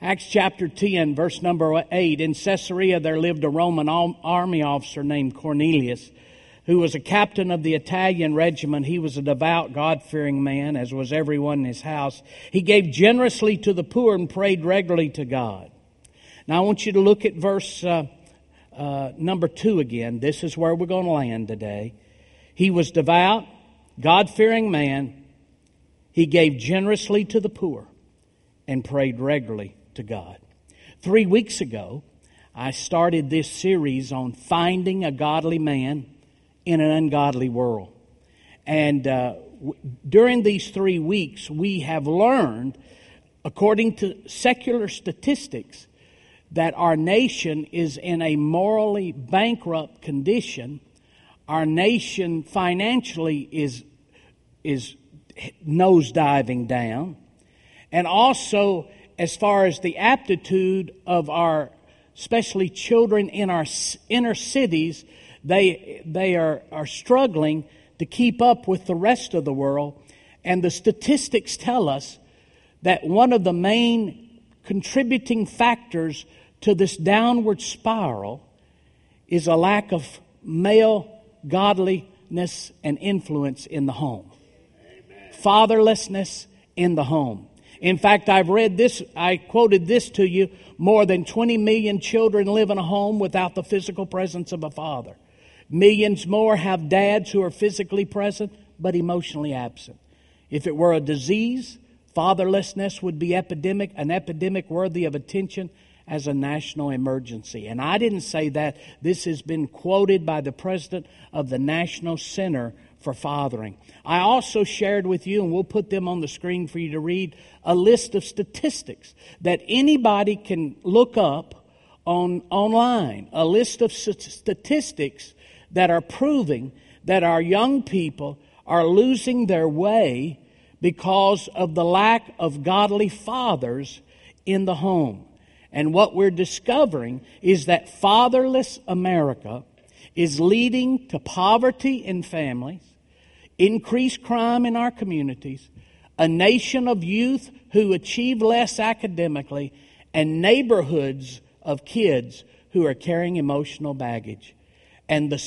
Acts chapter 10, verse number 8. In Caesarea, there lived a Roman army officer named Cornelius, who was a captain of the Italian regiment. He was a devout, God fearing man, as was everyone in his house. He gave generously to the poor and prayed regularly to God. Now, I want you to look at verse uh, uh, number 2 again. This is where we're going to land today. He was devout, God fearing man. He gave generously to the poor and prayed regularly to God. Three weeks ago, I started this series on finding a godly man in an ungodly world. And uh, w- during these three weeks, we have learned, according to secular statistics, that our nation is in a morally bankrupt condition. Our nation financially is, is nosediving down. And also, as far as the aptitude of our, especially children in our inner cities, they, they are, are struggling to keep up with the rest of the world. And the statistics tell us that one of the main contributing factors to this downward spiral is a lack of male godliness and influence in the home. Fatherlessness in the home. In fact, I've read this, I quoted this to you. More than 20 million children live in a home without the physical presence of a father. Millions more have dads who are physically present but emotionally absent. If it were a disease, fatherlessness would be epidemic, an epidemic worthy of attention as a national emergency. And I didn't say that. This has been quoted by the president of the National Center for fathering. I also shared with you, and we'll put them on the screen for you to read, a list of statistics that anybody can look up on online. A list of statistics that are proving that our young people are losing their way because of the lack of godly fathers in the home. And what we're discovering is that fatherless America is leading to poverty in families, increased crime in our communities, a nation of youth who achieve less academically, and neighborhoods of kids who are carrying emotional baggage. And the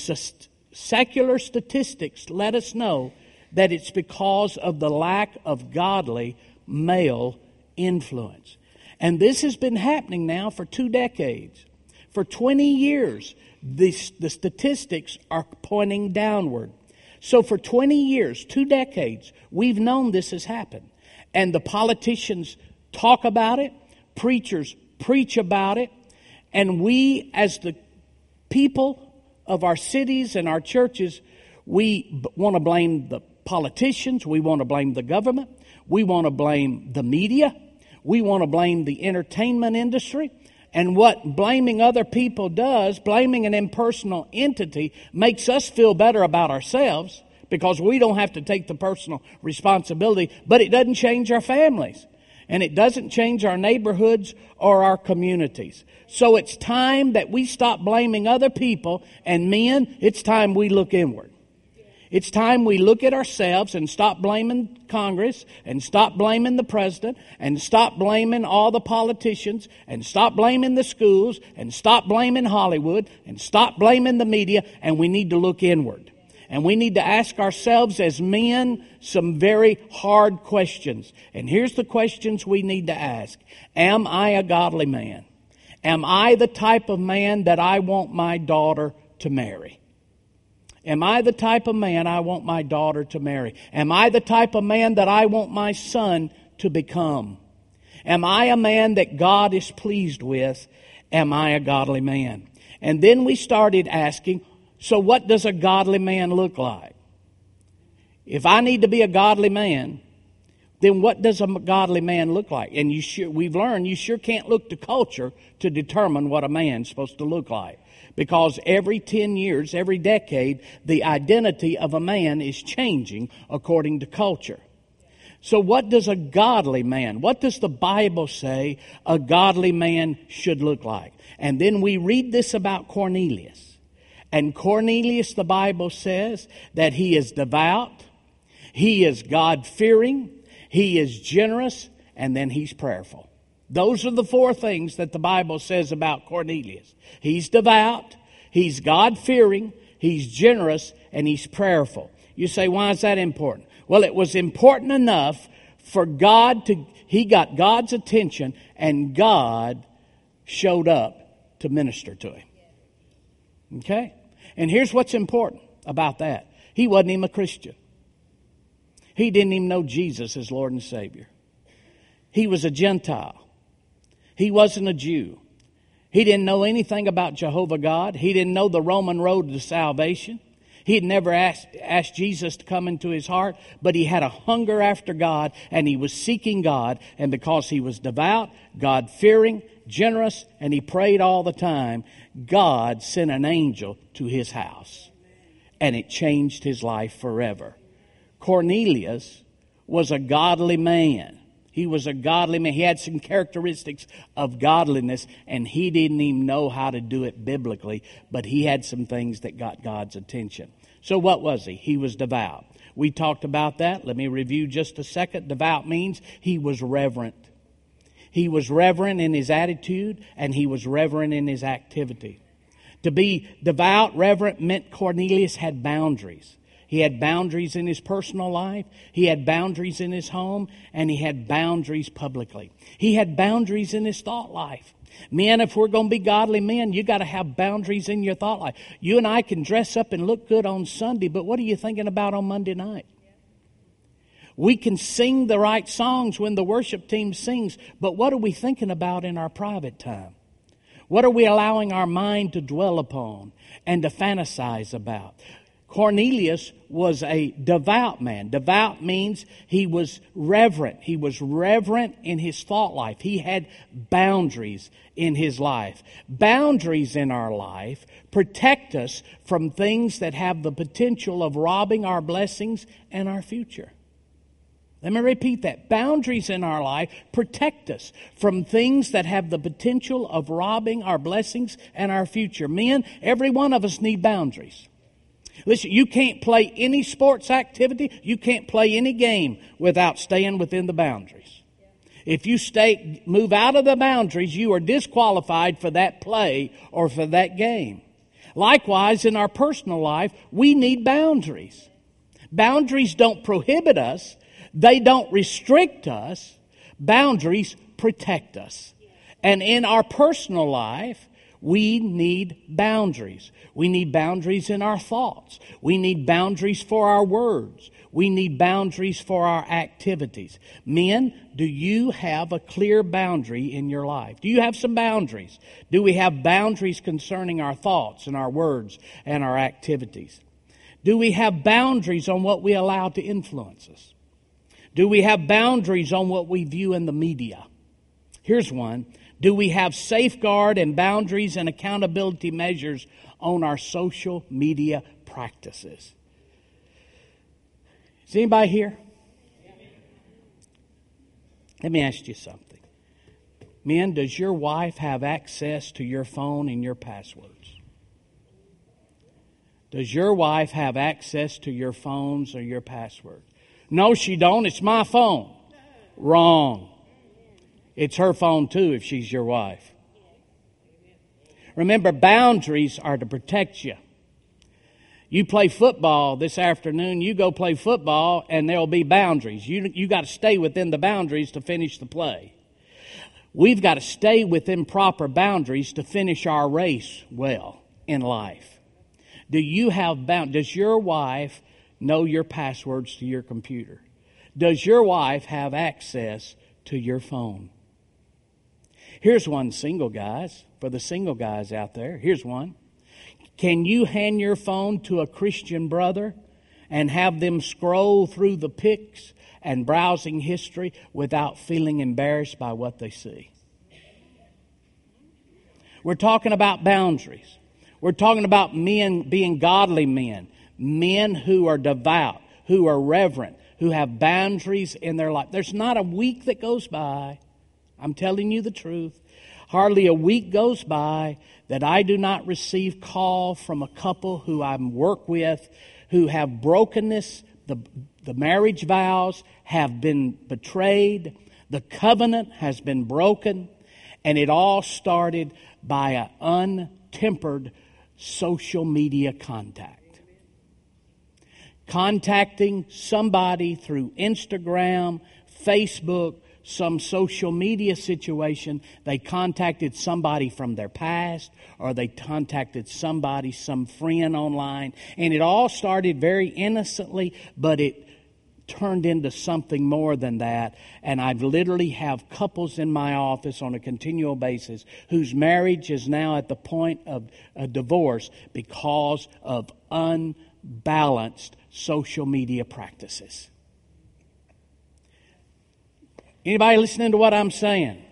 secular statistics let us know that it's because of the lack of godly male influence. And this has been happening now for two decades. For 20 years, the, the statistics are pointing downward. So for 20 years, two decades, we've known this has happened. And the politicians talk about it, preachers preach about it, and we, as the people of our cities and our churches, we want to blame the politicians, we want to blame the government, we want to blame the media, we want to blame the entertainment industry, and what blaming other people does, blaming an impersonal entity, makes us feel better about ourselves because we don't have to take the personal responsibility, but it doesn't change our families. And it doesn't change our neighborhoods or our communities. So it's time that we stop blaming other people, and men, it's time we look inward. It's time we look at ourselves and stop blaming Congress and stop blaming the president and stop blaming all the politicians and stop blaming the schools and stop blaming Hollywood and stop blaming the media and we need to look inward. And we need to ask ourselves as men some very hard questions. And here's the questions we need to ask. Am I a godly man? Am I the type of man that I want my daughter to marry? Am I the type of man I want my daughter to marry? Am I the type of man that I want my son to become? Am I a man that God is pleased with? Am I a godly man? And then we started asking, so what does a godly man look like? If I need to be a godly man, then what does a godly man look like? And you sure, we've learned you sure can't look to culture to determine what a man's supposed to look like because every 10 years, every decade, the identity of a man is changing according to culture. So what does a godly man, what does the Bible say a godly man should look like? And then we read this about Cornelius. And Cornelius, the Bible says that he is devout, he is God fearing, he is generous, and then he's prayerful. Those are the four things that the Bible says about Cornelius. He's devout, he's God fearing, he's generous, and he's prayerful. You say, why is that important? Well, it was important enough for God to, he got God's attention and God showed up to minister to him. Okay? And here's what's important about that. He wasn't even a Christian. He didn't even know Jesus as Lord and Savior. He was a Gentile. He wasn't a Jew. He didn't know anything about Jehovah God. He didn't know the Roman road to salvation. He had never asked, asked Jesus to come into his heart, but he had a hunger after God and he was seeking God. And because he was devout, God fearing, generous, and he prayed all the time, God sent an angel to his house. And it changed his life forever. Cornelius was a godly man. He was a godly man. He had some characteristics of godliness, and he didn't even know how to do it biblically, but he had some things that got God's attention. So, what was he? He was devout. We talked about that. Let me review just a second. Devout means he was reverent. He was reverent in his attitude, and he was reverent in his activity. To be devout, reverent meant Cornelius had boundaries. He had boundaries in his personal life, he had boundaries in his home, and he had boundaries publicly. He had boundaries in his thought life. Men, if we're going to be godly men, you got to have boundaries in your thought life. You and I can dress up and look good on Sunday, but what are you thinking about on Monday night? We can sing the right songs when the worship team sings, but what are we thinking about in our private time? What are we allowing our mind to dwell upon and to fantasize about? Cornelius was a devout man. Devout means he was reverent. He was reverent in his thought life. He had boundaries in his life. Boundaries in our life protect us from things that have the potential of robbing our blessings and our future. Let me repeat that. Boundaries in our life protect us from things that have the potential of robbing our blessings and our future. Men, every one of us need boundaries. Listen, you can't play any sports activity, you can't play any game without staying within the boundaries. If you stay, move out of the boundaries, you are disqualified for that play or for that game. Likewise, in our personal life, we need boundaries. Boundaries don't prohibit us, they don't restrict us. Boundaries protect us. And in our personal life, we need boundaries. We need boundaries in our thoughts. We need boundaries for our words. We need boundaries for our activities. Men, do you have a clear boundary in your life? Do you have some boundaries? Do we have boundaries concerning our thoughts and our words and our activities? Do we have boundaries on what we allow to influence us? Do we have boundaries on what we view in the media? Here's one. Do we have safeguard and boundaries and accountability measures on our social media practices? Is anybody here? Let me ask you something. Men, does your wife have access to your phone and your passwords? Does your wife have access to your phones or your passwords? No, she don't. It's my phone. Wrong. It's her phone too if she's your wife. Remember, boundaries are to protect you. You play football this afternoon, you go play football, and there'll be boundaries. You, you got to stay within the boundaries to finish the play. We've got to stay within proper boundaries to finish our race well in life. Do you have bound? Does your wife know your passwords to your computer? Does your wife have access to your phone? Here's one single guys, for the single guys out there. Here's one. Can you hand your phone to a Christian brother and have them scroll through the pics and browsing history without feeling embarrassed by what they see? We're talking about boundaries. We're talking about men being godly men, men who are devout, who are reverent, who have boundaries in their life. There's not a week that goes by I'm telling you the truth. Hardly a week goes by that I do not receive call from a couple who I work with who have brokenness, the, the marriage vows have been betrayed, The covenant has been broken, and it all started by an untempered social media contact. Contacting somebody through Instagram, Facebook, some social media situation, they contacted somebody from their past or they contacted somebody, some friend online. And it all started very innocently, but it turned into something more than that. And I've literally have couples in my office on a continual basis whose marriage is now at the point of a divorce because of unbalanced social media practices. Anybody listening to what I'm saying?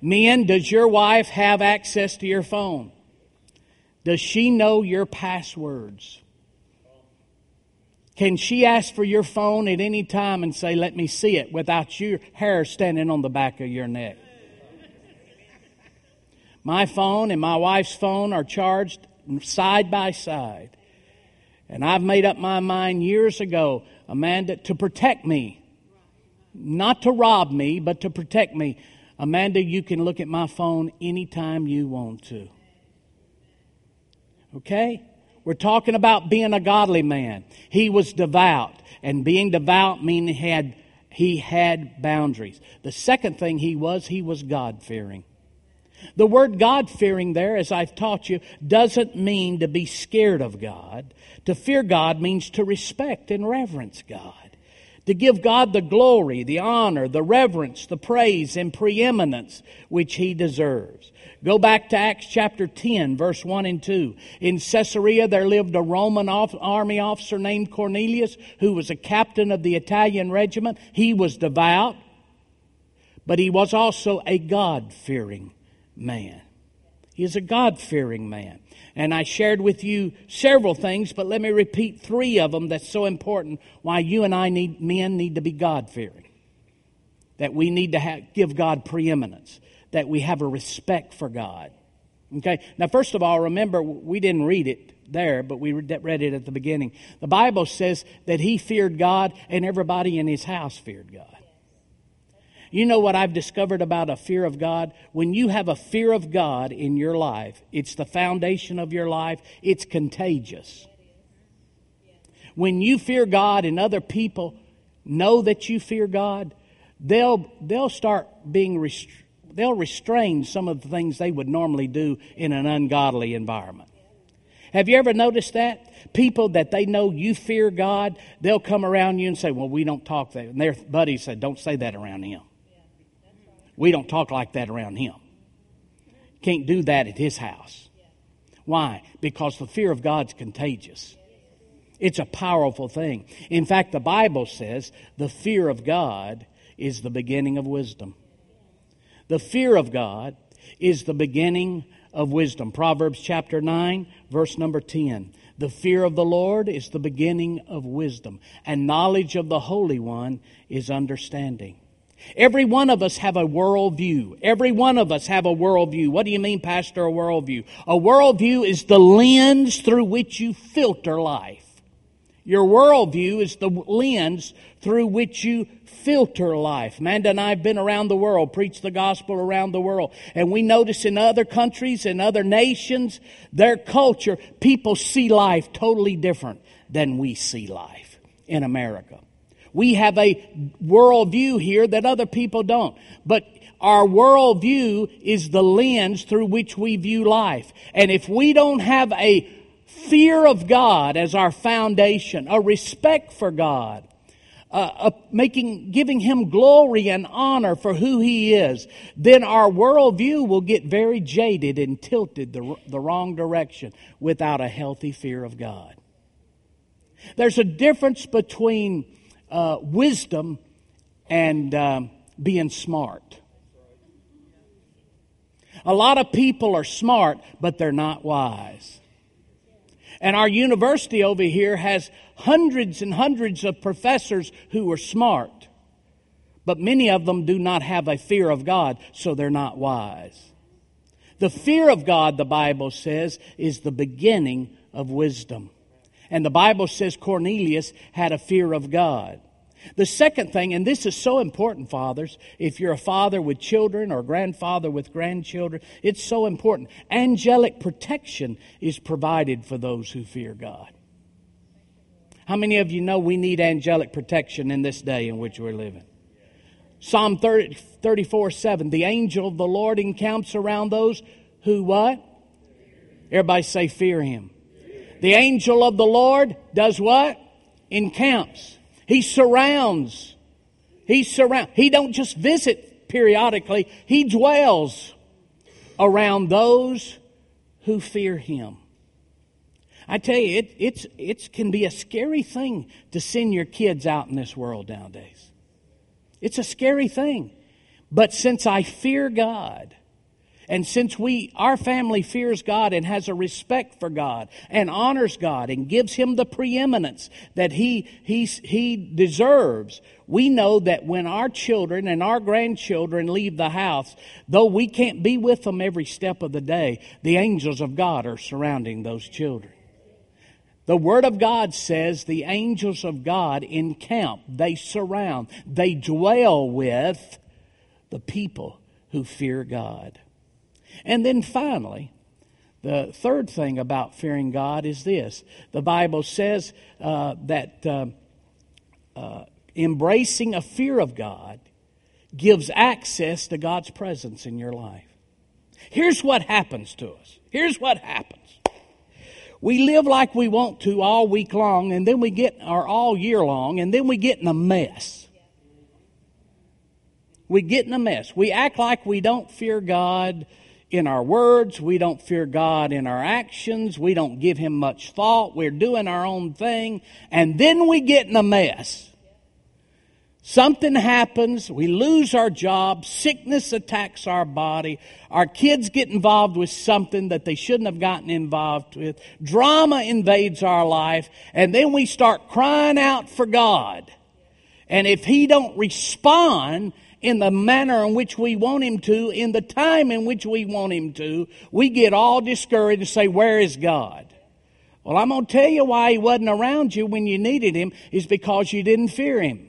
Men, does your wife have access to your phone? Does she know your passwords? Can she ask for your phone at any time and say, let me see it, without your hair standing on the back of your neck? My phone and my wife's phone are charged side by side. And I've made up my mind years ago, Amanda, to protect me not to rob me, but to protect me. Amanda, you can look at my phone anytime you want to. Okay? We're talking about being a godly man. He was devout, and being devout means he had, he had boundaries. The second thing he was, he was God fearing. The word God fearing there, as I've taught you, doesn't mean to be scared of God. To fear God means to respect and reverence God to give God the glory, the honor, the reverence, the praise, and preeminence which he deserves. Go back to Acts chapter 10, verse 1 and 2. In Caesarea, there lived a Roman army officer named Cornelius, who was a captain of the Italian regiment. He was devout, but he was also a God fearing man. He is a God fearing man. And I shared with you several things, but let me repeat three of them that's so important why you and I need, men need to be God fearing. That we need to have, give God preeminence. That we have a respect for God. Okay? Now, first of all, remember, we didn't read it there, but we read it at the beginning. The Bible says that he feared God and everybody in his house feared God. You know what I've discovered about a fear of God? When you have a fear of God in your life, it's the foundation of your life, it's contagious. When you fear God and other people know that you fear God, they'll, they'll start being, rest- they'll restrain some of the things they would normally do in an ungodly environment. Have you ever noticed that? People that they know you fear God, they'll come around you and say, Well, we don't talk that. And their buddies said, Don't say that around him. We don't talk like that around him. Can't do that at his house. Why? Because the fear of God's contagious. It's a powerful thing. In fact, the Bible says the fear of God is the beginning of wisdom. The fear of God is the beginning of wisdom. Proverbs chapter 9, verse number 10. The fear of the Lord is the beginning of wisdom, and knowledge of the Holy One is understanding. Every one of us have a worldview. Every one of us have a worldview. What do you mean, Pastor, a worldview? A worldview is the lens through which you filter life. Your worldview is the lens through which you filter life. Amanda and I have been around the world, preached the gospel around the world, and we notice in other countries and other nations, their culture, people see life totally different than we see life in America. We have a worldview here that other people don't. But our worldview is the lens through which we view life. And if we don't have a fear of God as our foundation, a respect for God, uh, making, giving Him glory and honor for who He is, then our worldview will get very jaded and tilted the, the wrong direction without a healthy fear of God. There's a difference between uh, wisdom and um, being smart. A lot of people are smart, but they're not wise. And our university over here has hundreds and hundreds of professors who are smart, but many of them do not have a fear of God, so they're not wise. The fear of God, the Bible says, is the beginning of wisdom. And the Bible says Cornelius had a fear of God. The second thing, and this is so important, fathers, if you're a father with children or grandfather with grandchildren, it's so important. Angelic protection is provided for those who fear God. How many of you know we need angelic protection in this day in which we're living? Psalm 30, 34 7. The angel of the Lord encamps around those who what? Everybody say, fear him. The angel of the Lord does what? Encamps. He surrounds. He surround. He don't just visit periodically. He dwells around those who fear him. I tell you, it it's it can be a scary thing to send your kids out in this world nowadays. It's a scary thing. But since I fear God, and since we, our family fears God and has a respect for God and honors God and gives Him the preeminence that He, he, he deserves, we know that when our children and our grandchildren leave the house, though we can't be with them every step of the day, the angels of God are surrounding those children. The Word of God says the angels of God encamp, they surround, they dwell with the people who fear God. And then finally, the third thing about fearing God is this the Bible says uh, that uh, uh, embracing a fear of God gives access to God's presence in your life. Here's what happens to us. Here's what happens. We live like we want to all week long, and then we get, or all year long, and then we get in a mess. We get in a mess. We act like we don't fear God in our words. We don't fear God in our actions. We don't give Him much thought. We're doing our own thing. And then we get in a mess. Something happens, we lose our job, sickness attacks our body, our kids get involved with something that they shouldn't have gotten involved with, drama invades our life, and then we start crying out for God. And if He don't respond, in the manner in which we want Him to, in the time in which we want Him to, we get all discouraged and say, Where is God? Well, I'm going to tell you why He wasn't around you when you needed Him, is because you didn't fear Him.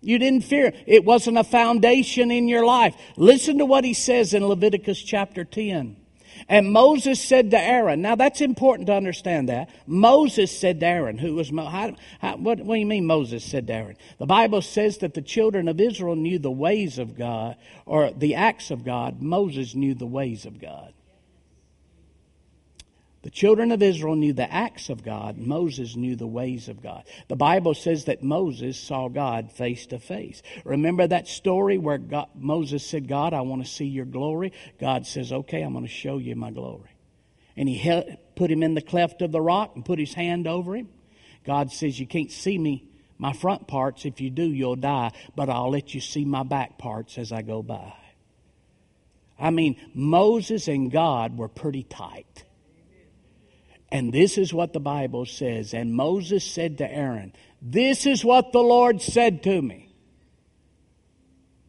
You didn't fear. It wasn't a foundation in your life. Listen to what he says in Leviticus chapter 10. And Moses said to Aaron, now that's important to understand that. Moses said to Aaron, who was, how, how, what, what do you mean Moses said to Aaron? The Bible says that the children of Israel knew the ways of God, or the acts of God. Moses knew the ways of God. The children of Israel knew the acts of God. Moses knew the ways of God. The Bible says that Moses saw God face to face. Remember that story where God, Moses said, God, I want to see your glory? God says, okay, I'm going to show you my glory. And he held, put him in the cleft of the rock and put his hand over him. God says, you can't see me, my front parts. If you do, you'll die. But I'll let you see my back parts as I go by. I mean, Moses and God were pretty tight. And this is what the Bible says. And Moses said to Aaron, This is what the Lord said to me.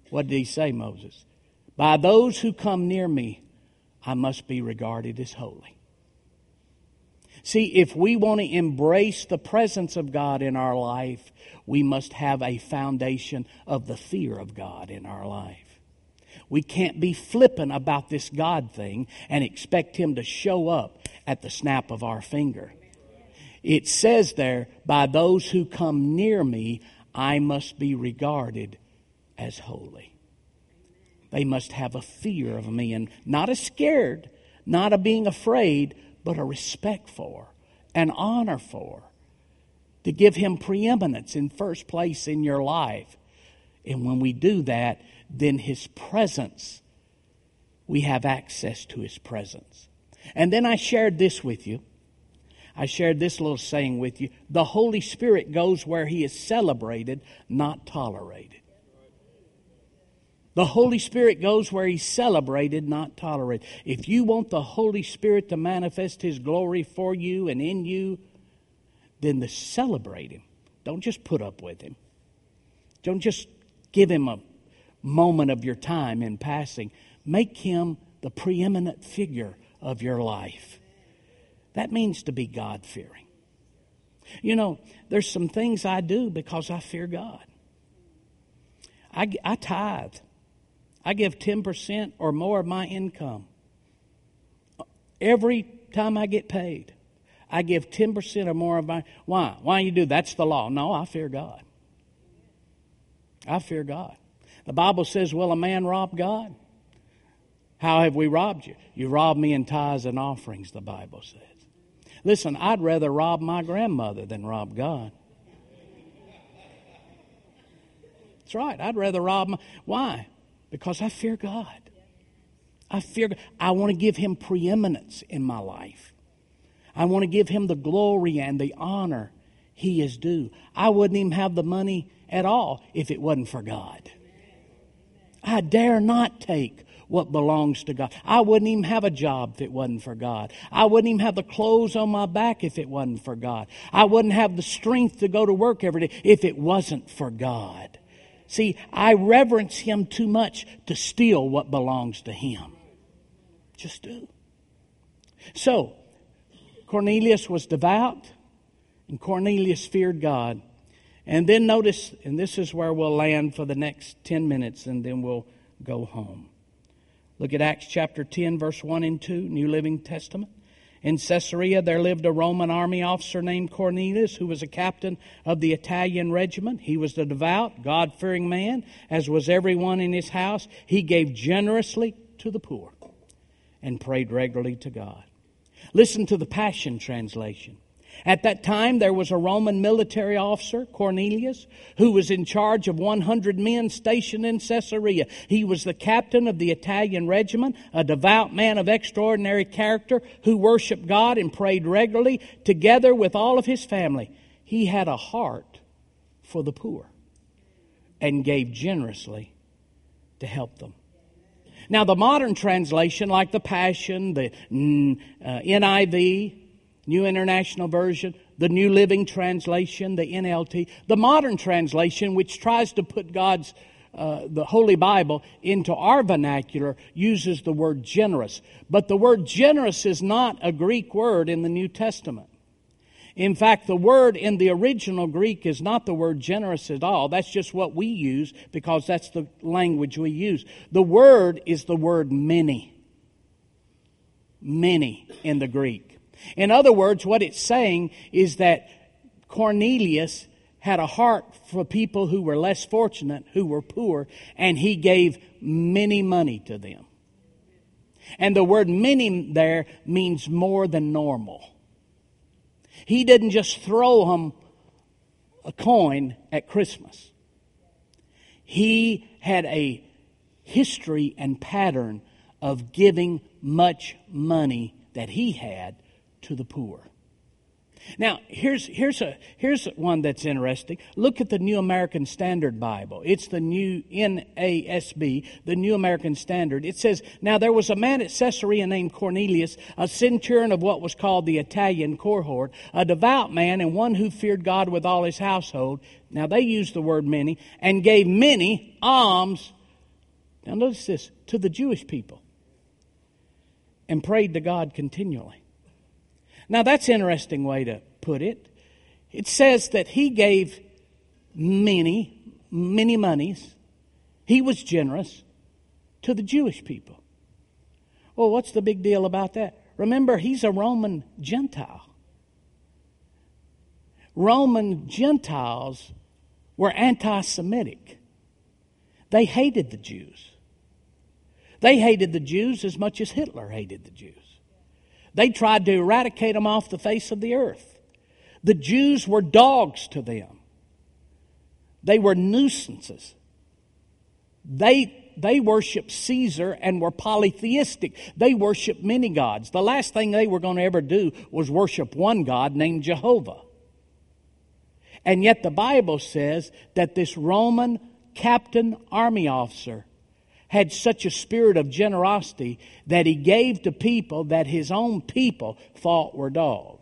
What did he say, Moses? By those who come near me, I must be regarded as holy. See, if we want to embrace the presence of God in our life, we must have a foundation of the fear of God in our life. We can't be flippant about this God thing and expect Him to show up at the snap of our finger. It says there, by those who come near me, I must be regarded as holy. They must have a fear of me and not a scared, not a being afraid, but a respect for, an honor for, to give him preeminence in first place in your life. And when we do that, then his presence, we have access to his presence. And then I shared this with you. I shared this little saying with you. The Holy Spirit goes where He is celebrated, not tolerated. The Holy Spirit goes where He's celebrated, not tolerated. If you want the Holy Spirit to manifest His glory for you and in you, then to celebrate Him. Don't just put up with Him. Don't just give Him a moment of your time in passing. Make Him the preeminent figure of your life. That means to be God fearing. You know, there's some things I do because I fear God. I, I tithe. I give 10% or more of my income. Every time I get paid, I give 10% or more of my. Why? Why you do? That's the law. No, I fear God. I fear God. The Bible says, Will a man rob God? How have we robbed you? You robbed me in tithes and offerings, the Bible says. Listen, I'd rather rob my grandmother than rob God. That's right. I'd rather rob my. Why? Because I fear God. I fear. I want to give Him preeminence in my life. I want to give Him the glory and the honor He is due. I wouldn't even have the money at all if it wasn't for God. I dare not take what belongs to God. I wouldn't even have a job if it wasn't for God. I wouldn't even have the clothes on my back if it wasn't for God. I wouldn't have the strength to go to work every day if it wasn't for God. See, I reverence Him too much to steal what belongs to Him. Just do. So, Cornelius was devout, and Cornelius feared God. And then notice, and this is where we'll land for the next 10 minutes, and then we'll go home. Look at Acts chapter 10, verse 1 and 2, New Living Testament. In Caesarea, there lived a Roman army officer named Cornelius, who was a captain of the Italian regiment. He was a devout, God fearing man, as was everyone in his house. He gave generously to the poor and prayed regularly to God. Listen to the Passion Translation. At that time, there was a Roman military officer, Cornelius, who was in charge of 100 men stationed in Caesarea. He was the captain of the Italian regiment, a devout man of extraordinary character who worshiped God and prayed regularly together with all of his family. He had a heart for the poor and gave generously to help them. Now, the modern translation, like the Passion, the mm, uh, NIV, New International Version, the New Living Translation, the NLT, the modern translation, which tries to put God's uh, the Holy Bible into our vernacular uses the word generous. But the word generous is not a Greek word in the New Testament. In fact, the word in the original Greek is not the word generous at all. That's just what we use because that's the language we use. The word is the word many. Many in the Greek. In other words, what it's saying is that Cornelius had a heart for people who were less fortunate, who were poor, and he gave many money to them. And the word many there means more than normal. He didn't just throw them a coin at Christmas. He had a history and pattern of giving much money that he had to the poor. Now, here's, here's, a, here's one that's interesting. Look at the New American Standard Bible. It's the new NASB, the New American Standard. It says, Now there was a man at Caesarea named Cornelius, a centurion of what was called the Italian cohort, a devout man and one who feared God with all his household. Now they use the word many, and gave many alms. Now notice this, to the Jewish people, and prayed to God continually. Now, that's an interesting way to put it. It says that he gave many, many monies. He was generous to the Jewish people. Well, what's the big deal about that? Remember, he's a Roman Gentile. Roman Gentiles were anti Semitic, they hated the Jews. They hated the Jews as much as Hitler hated the Jews. They tried to eradicate them off the face of the earth. The Jews were dogs to them. They were nuisances. They, they worshiped Caesar and were polytheistic. They worshiped many gods. The last thing they were going to ever do was worship one God named Jehovah. And yet the Bible says that this Roman captain army officer had such a spirit of generosity that he gave to people that his own people thought were dogs.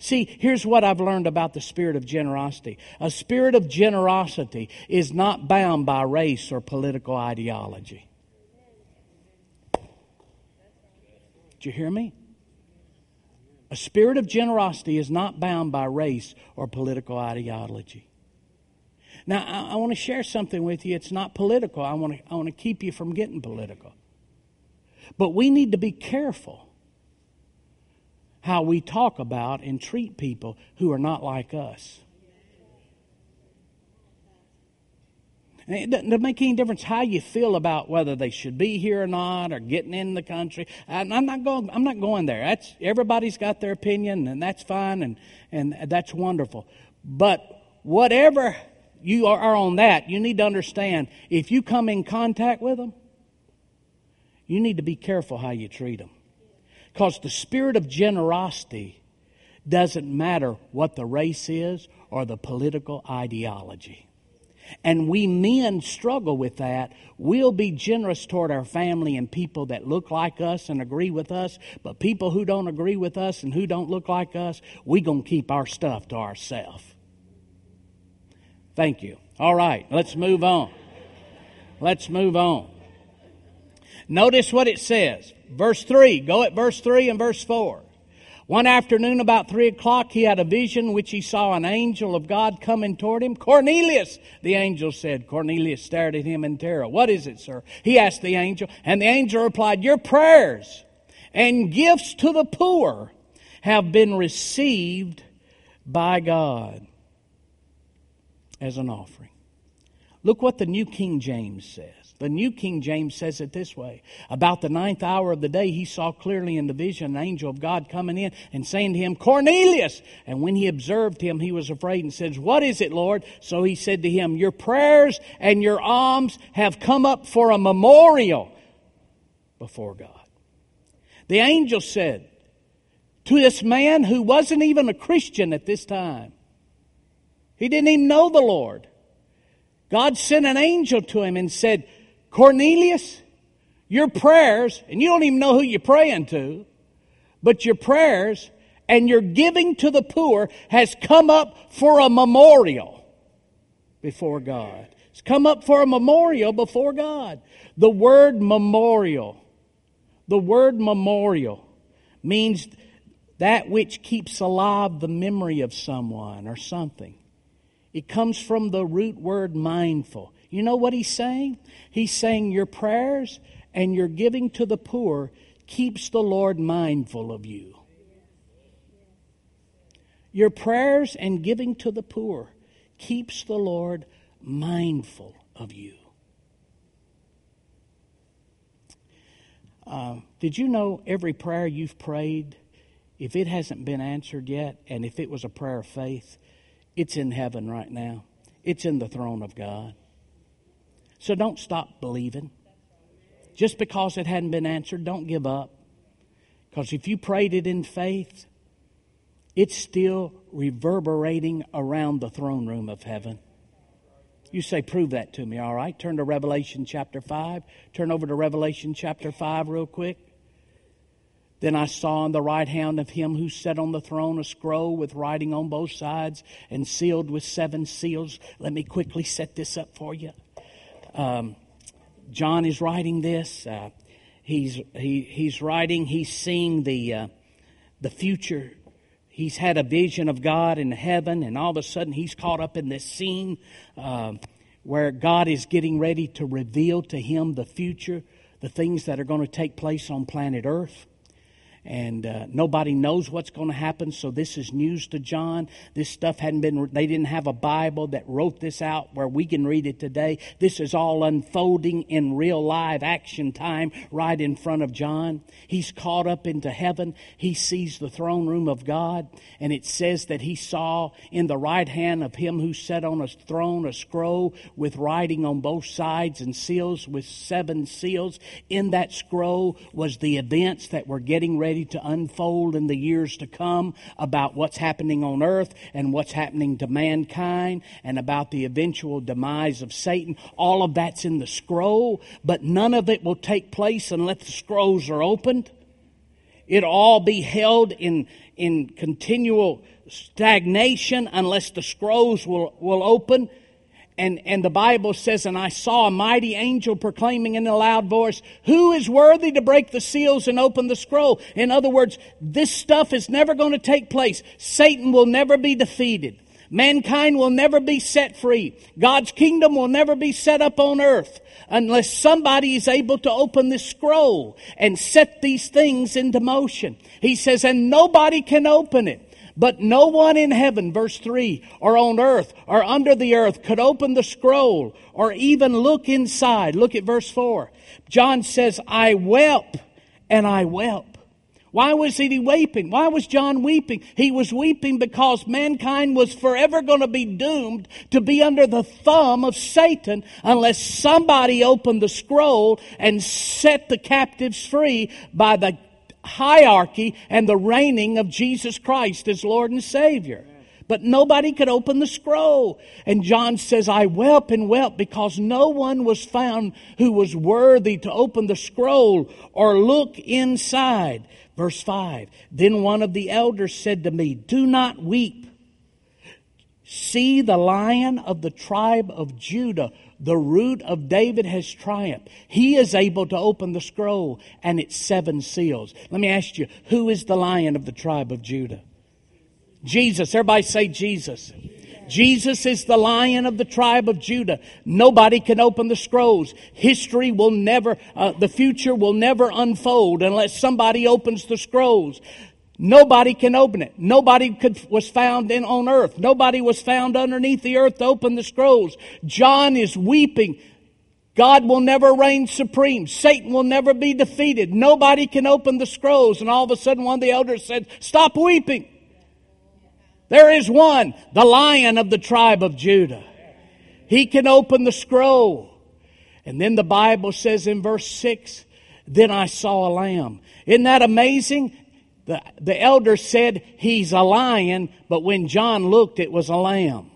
See, here's what I've learned about the spirit of generosity. A spirit of generosity is not bound by race or political ideology. Did you hear me? A A spirit of generosity is not bound by race or political ideology. Now, I, I want to share something with you. It's not political. I want to, I want to keep you from getting political. But we need to be careful how we talk about and treat people who are not like us. It doesn't make any difference how you feel about whether they should be here or not, or getting in the country. I'm not going. I'm not going there. That's everybody's got their opinion, and that's fine, and and that's wonderful. But whatever you are on that, you need to understand if you come in contact with them, you need to be careful how you treat them, because the spirit of generosity doesn't matter what the race is or the political ideology. And we men struggle with that. We'll be generous toward our family and people that look like us and agree with us, but people who don't agree with us and who don't look like us, we going to keep our stuff to ourselves. Thank you. All right, let's move on. Let's move on. Notice what it says. Verse 3. Go at verse 3 and verse 4. One afternoon about three o'clock, he had a vision which he saw an angel of God coming toward him. Cornelius, the angel said. Cornelius stared at him in terror. What is it, sir? He asked the angel, and the angel replied, Your prayers and gifts to the poor have been received by God as an offering. Look what the New King James says. The New King James says it this way About the ninth hour of the day, he saw clearly in the vision an angel of God coming in and saying to him, Cornelius! And when he observed him, he was afraid and said, What is it, Lord? So he said to him, Your prayers and your alms have come up for a memorial before God. The angel said to this man who wasn't even a Christian at this time, he didn't even know the Lord. God sent an angel to him and said, Cornelius, your prayers, and you don't even know who you're praying to, but your prayers and your giving to the poor has come up for a memorial before God. It's come up for a memorial before God. The word memorial, the word memorial means that which keeps alive the memory of someone or something. It comes from the root word mindful. You know what he's saying? He's saying your prayers and your giving to the poor keeps the Lord mindful of you. Your prayers and giving to the poor keeps the Lord mindful of you. Uh, did you know every prayer you've prayed, if it hasn't been answered yet, and if it was a prayer of faith, it's in heaven right now? It's in the throne of God. So don't stop believing. Just because it hadn't been answered, don't give up. Because if you prayed it in faith, it's still reverberating around the throne room of heaven. You say, prove that to me, all right? Turn to Revelation chapter 5. Turn over to Revelation chapter 5 real quick. Then I saw in the right hand of him who sat on the throne a scroll with writing on both sides and sealed with seven seals. Let me quickly set this up for you. Um, John is writing this. Uh, he's he, he's writing. He's seeing the uh, the future. He's had a vision of God in heaven, and all of a sudden he's caught up in this scene uh, where God is getting ready to reveal to him the future, the things that are going to take place on planet Earth and uh, nobody knows what's going to happen. So this is news to John. This stuff hadn't been, they didn't have a Bible that wrote this out where we can read it today. This is all unfolding in real live action time right in front of John. He's caught up into heaven. He sees the throne room of God, and it says that he saw in the right hand of him who sat on a throne a scroll with writing on both sides and seals with seven seals. In that scroll was the events that were getting ready ready to unfold in the years to come about what's happening on earth and what's happening to mankind and about the eventual demise of Satan. All of that's in the scroll, but none of it will take place unless the scrolls are opened. It'll all be held in, in continual stagnation unless the scrolls will, will open. And, and the Bible says, and I saw a mighty angel proclaiming in a loud voice, who is worthy to break the seals and open the scroll? In other words, this stuff is never going to take place. Satan will never be defeated. Mankind will never be set free. God's kingdom will never be set up on earth unless somebody is able to open this scroll and set these things into motion. He says, and nobody can open it. But no one in heaven, verse 3, or on earth, or under the earth could open the scroll or even look inside. Look at verse 4. John says, I wept and I wept. Why was he weeping? Why was John weeping? He was weeping because mankind was forever going to be doomed to be under the thumb of Satan unless somebody opened the scroll and set the captives free by the hierarchy and the reigning of Jesus Christ as Lord and Savior. But nobody could open the scroll. And John says, I wept and wept because no one was found who was worthy to open the scroll or look inside. Verse 5 Then one of the elders said to me, Do not weep. See, the lion of the tribe of Judah the root of David has triumphed. He is able to open the scroll and its seven seals. Let me ask you, who is the lion of the tribe of Judah? Jesus. Everybody say Jesus. Jesus is the lion of the tribe of Judah. Nobody can open the scrolls. History will never, uh, the future will never unfold unless somebody opens the scrolls. Nobody can open it. Nobody could, was found in, on earth. Nobody was found underneath the earth to open the scrolls. John is weeping. God will never reign supreme. Satan will never be defeated. Nobody can open the scrolls. And all of a sudden one of the elders said, stop weeping. There is one, the lion of the tribe of Judah. He can open the scroll. And then the Bible says in verse 6, then I saw a lamb. Isn't that amazing? The, the elder said he's a lion, but when John looked, it was a lamb.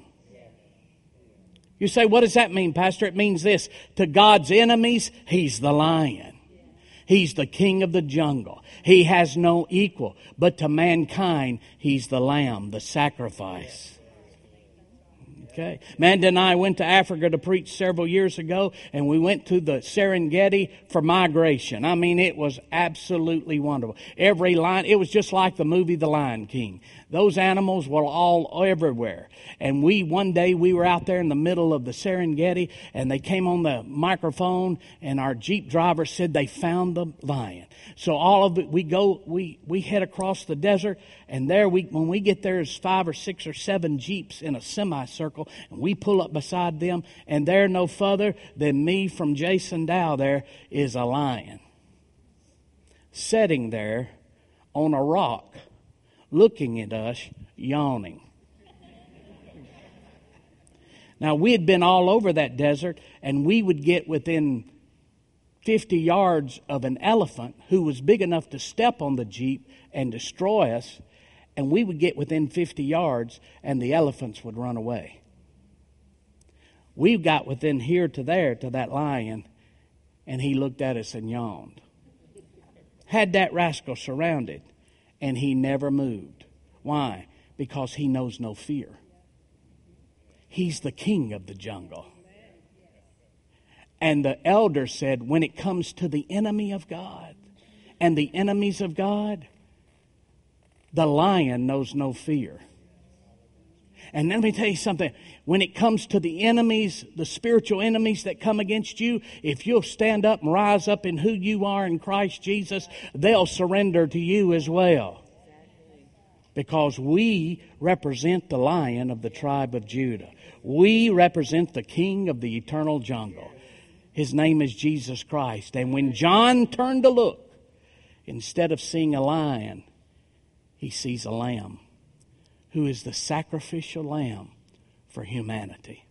You say, what does that mean, Pastor? It means this. To God's enemies, he's the lion. He's the king of the jungle. He has no equal. But to mankind, he's the lamb, the sacrifice. Okay. Amanda and I went to Africa to preach several years ago, and we went to the Serengeti for migration. I mean, it was absolutely wonderful. Every line, it was just like the movie The Lion King. Those animals were all everywhere. And we, one day, we were out there in the middle of the Serengeti, and they came on the microphone, and our Jeep driver said they found the lion. So all of it, we go, we, we head across the desert, and there we, when we get there, there's five or six or seven Jeeps in a semicircle, and we pull up beside them, and there no further than me from Jason Dow there is a lion. Sitting there on a rock looking at us, yawning. Now, we had been all over that desert, and we would get within 50 yards of an elephant who was big enough to step on the Jeep and destroy us, and we would get within 50 yards, and the elephants would run away. We got within here to there to that lion, and he looked at us and yawned. Had that rascal surrounded and he never moved. Why? Because he knows no fear. He's the king of the jungle. And the elder said, when it comes to the enemy of God and the enemies of God, the lion knows no fear. And let me tell you something. When it comes to the enemies, the spiritual enemies that come against you, if you'll stand up and rise up in who you are in Christ Jesus, they'll surrender to you as well. Because we represent the lion of the tribe of Judah. We represent the king of the eternal jungle. His name is Jesus Christ. And when John turned to look, instead of seeing a lion, he sees a lamb who is the sacrificial lamb for humanity.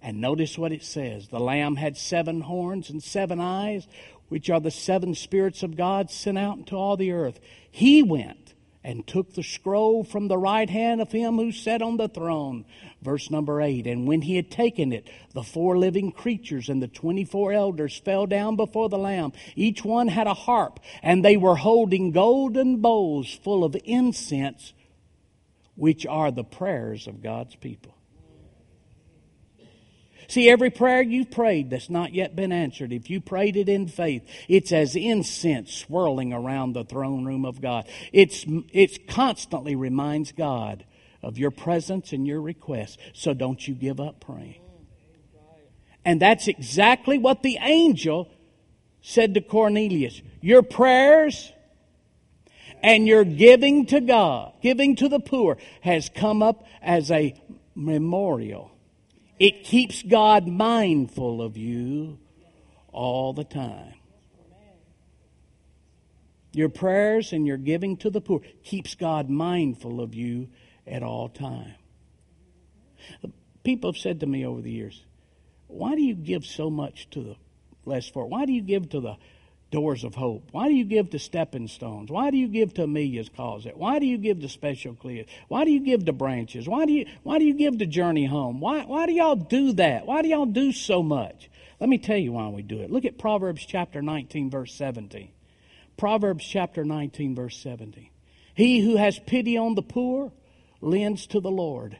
And notice what it says the lamb had seven horns and seven eyes, which are the seven spirits of God sent out into all the earth. He went and took the scroll from the right hand of him who sat on the throne. Verse number eight. And when he had taken it, the four living creatures and the twenty four elders fell down before the Lamb. Each one had a harp, and they were holding golden bowls full of incense which are the prayers of God's people. See, every prayer you've prayed that's not yet been answered, if you prayed it in faith, it's as incense swirling around the throne room of God. It's, it constantly reminds God of your presence and your request. So don't you give up praying. And that's exactly what the angel said to Cornelius. Your prayers and your giving to God, giving to the poor, has come up as a memorial. It keeps God mindful of you all the time. Your prayers and your giving to the poor keeps God mindful of you at all time. People have said to me over the years, why do you give so much to the less for? Why do you give to the doors of hope? Why do you give to stepping stones? Why do you give to Amelia's closet? Why do you give to special clear? Why do you give to branches? Why do you why do you give to journey home? Why why do y'all do that? Why do y'all do so much? Let me tell you why we do it. Look at Proverbs chapter 19 verse 17. Proverbs chapter 19 verse 17. He who has pity on the poor lends to the Lord,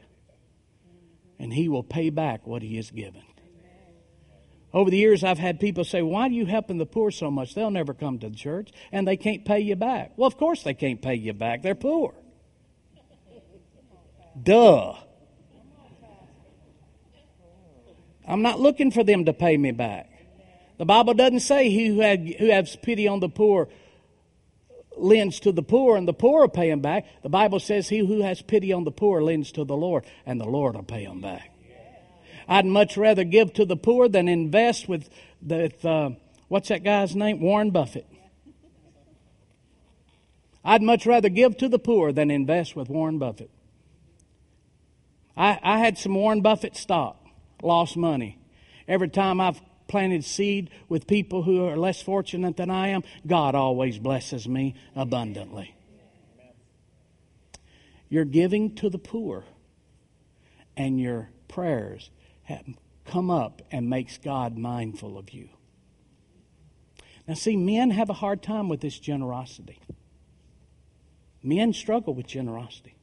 and he will pay back what he has given. Over the years, I've had people say, Why are you helping the poor so much? They'll never come to the church and they can't pay you back. Well, of course they can't pay you back. They're poor. Duh. I'm not looking for them to pay me back. The Bible doesn't say he who, had, who has pity on the poor lends to the poor and the poor will pay him back. The Bible says he who has pity on the poor lends to the Lord and the Lord will pay him back. I'd much rather give to the poor than invest with, with uh, what's that guy's name? Warren Buffett. I'd much rather give to the poor than invest with Warren Buffett. I, I had some Warren Buffett stock, lost money. Every time I've planted seed with people who are less fortunate than I am, God always blesses me abundantly. You're giving to the poor and your prayers come up and makes God mindful of you. Now, see, men have a hard time with this generosity. Men struggle with generosity.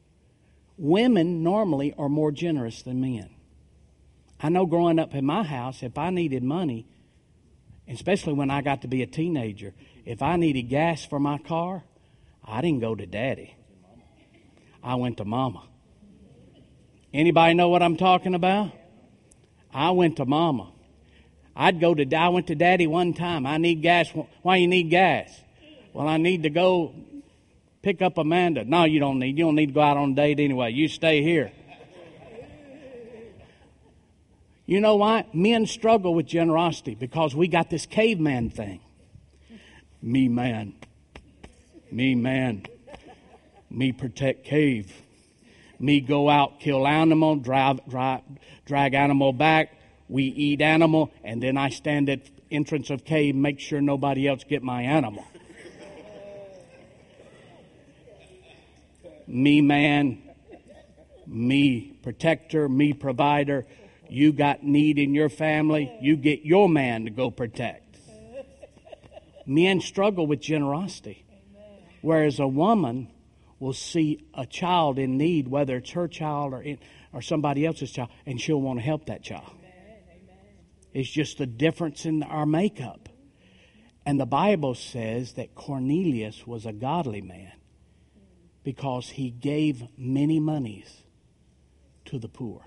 Women normally are more generous than men. I know growing up in my house, if I needed money, especially when I got to be a teenager, if I needed gas for my car, I didn't go to daddy. I went to mama. Anybody know what I'm talking about? I went to mama. I'd go to, I went to daddy one time. I need gas. Why you need gas? Well, I need to go pick up Amanda. No, you don't need. You don't need to go out on a date anyway. You stay here. You know why? Men struggle with generosity because we got this caveman thing. Me man. Me man. Me protect cave me go out, kill animal, drive, drive, drag animal back. We eat animal, and then I stand at entrance of cave, make sure nobody else get my animal. me man, me protector, me provider. You got need in your family, you get your man to go protect. Men struggle with generosity, whereas a woman will see a child in need, whether it's her child or, in, or somebody else's child, and she'll want to help that child. It's just the difference in our makeup. And the Bible says that Cornelius was a godly man because he gave many monies to the poor.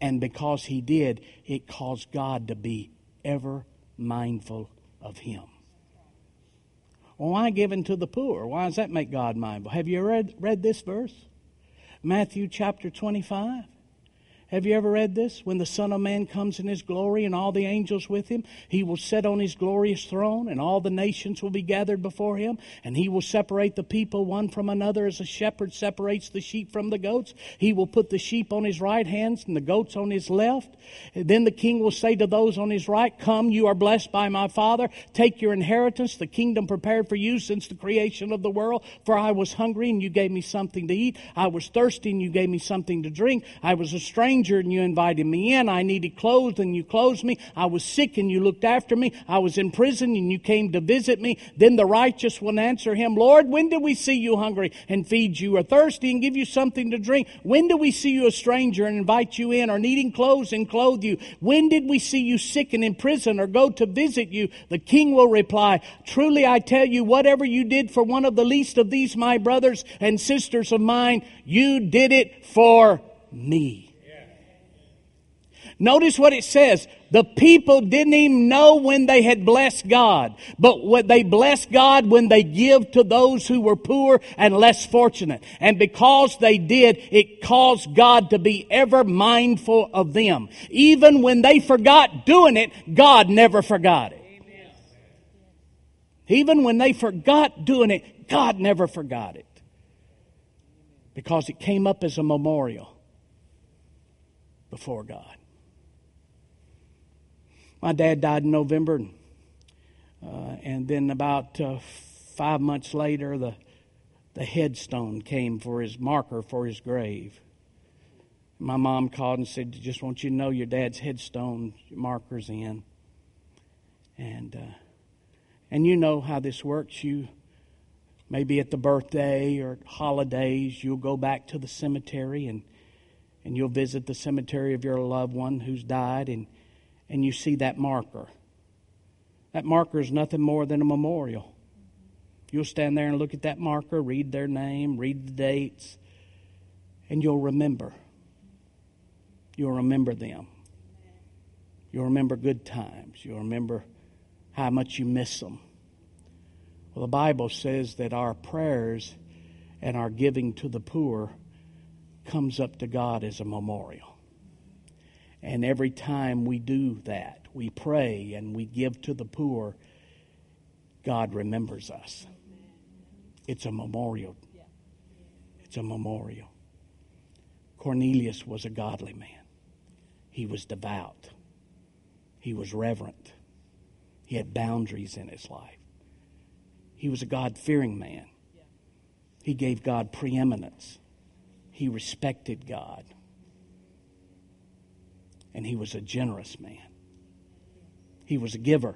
And because he did, it caused God to be ever mindful of him. Well, why giving to the poor? Why does that make God mindful? Have you read, read this verse? Matthew chapter 25. Have you ever read this? When the Son of Man comes in his glory and all the angels with him, he will sit on his glorious throne and all the nations will be gathered before him and he will separate the people one from another as a shepherd separates the sheep from the goats. He will put the sheep on his right hand and the goats on his left. And then the king will say to those on his right, Come, you are blessed by my Father. Take your inheritance, the kingdom prepared for you since the creation of the world. For I was hungry and you gave me something to eat. I was thirsty and you gave me something to drink. I was a stranger and you invited me in. I needed clothes and you clothed me. I was sick and you looked after me. I was in prison and you came to visit me. Then the righteous will answer him, Lord, when did we see you hungry and feed you or thirsty and give you something to drink? When did we see you a stranger and invite you in or needing clothes and clothe you? When did we see you sick and in prison or go to visit you? The king will reply, truly I tell you, whatever you did for one of the least of these my brothers and sisters of mine, you did it for me. Notice what it says. The people didn't even know when they had blessed God, but what they blessed God when they give to those who were poor and less fortunate. And because they did, it caused God to be ever mindful of them. Even when they forgot doing it, God never forgot it. Even when they forgot doing it, God never forgot it. Because it came up as a memorial before God. My dad died in November, uh, and then about uh, five months later, the the headstone came for his marker for his grave. My mom called and said, "Just want you to know your dad's headstone marker's in." And uh, and you know how this works. You maybe at the birthday or holidays, you'll go back to the cemetery and and you'll visit the cemetery of your loved one who's died, and and you see that marker. That marker is nothing more than a memorial. You'll stand there and look at that marker, read their name, read the dates, and you'll remember. You'll remember them. You'll remember good times. You'll remember how much you miss them. Well, the Bible says that our prayers and our giving to the poor comes up to God as a memorial. And every time we do that, we pray and we give to the poor, God remembers us. It's a memorial. It's a memorial. Cornelius was a godly man. He was devout. He was reverent. He had boundaries in his life. He was a God fearing man. He gave God preeminence. He respected God and he was a generous man. He was a giver,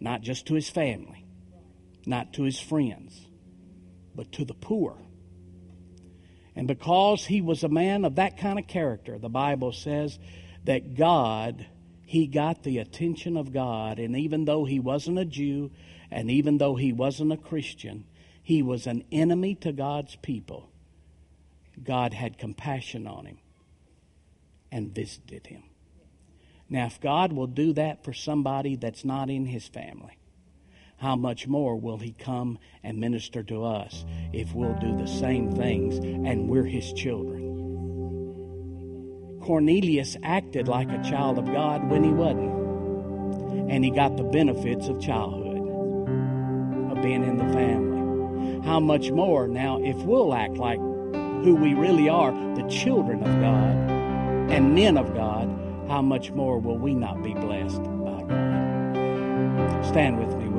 not just to his family, not to his friends, but to the poor. And because he was a man of that kind of character, the Bible says that God, he got the attention of God. And even though he wasn't a Jew, and even though he wasn't a Christian, he was an enemy to God's people. God had compassion on him and visited him. Now, if God will do that for somebody that's not in his family, how much more will he come and minister to us if we'll do the same things and we're his children? Cornelius acted like a child of God when he wasn't. And he got the benefits of childhood, of being in the family. How much more now if we'll act like who we really are, the children of God and men of God, how much more will we not be blessed by God? Stand with me.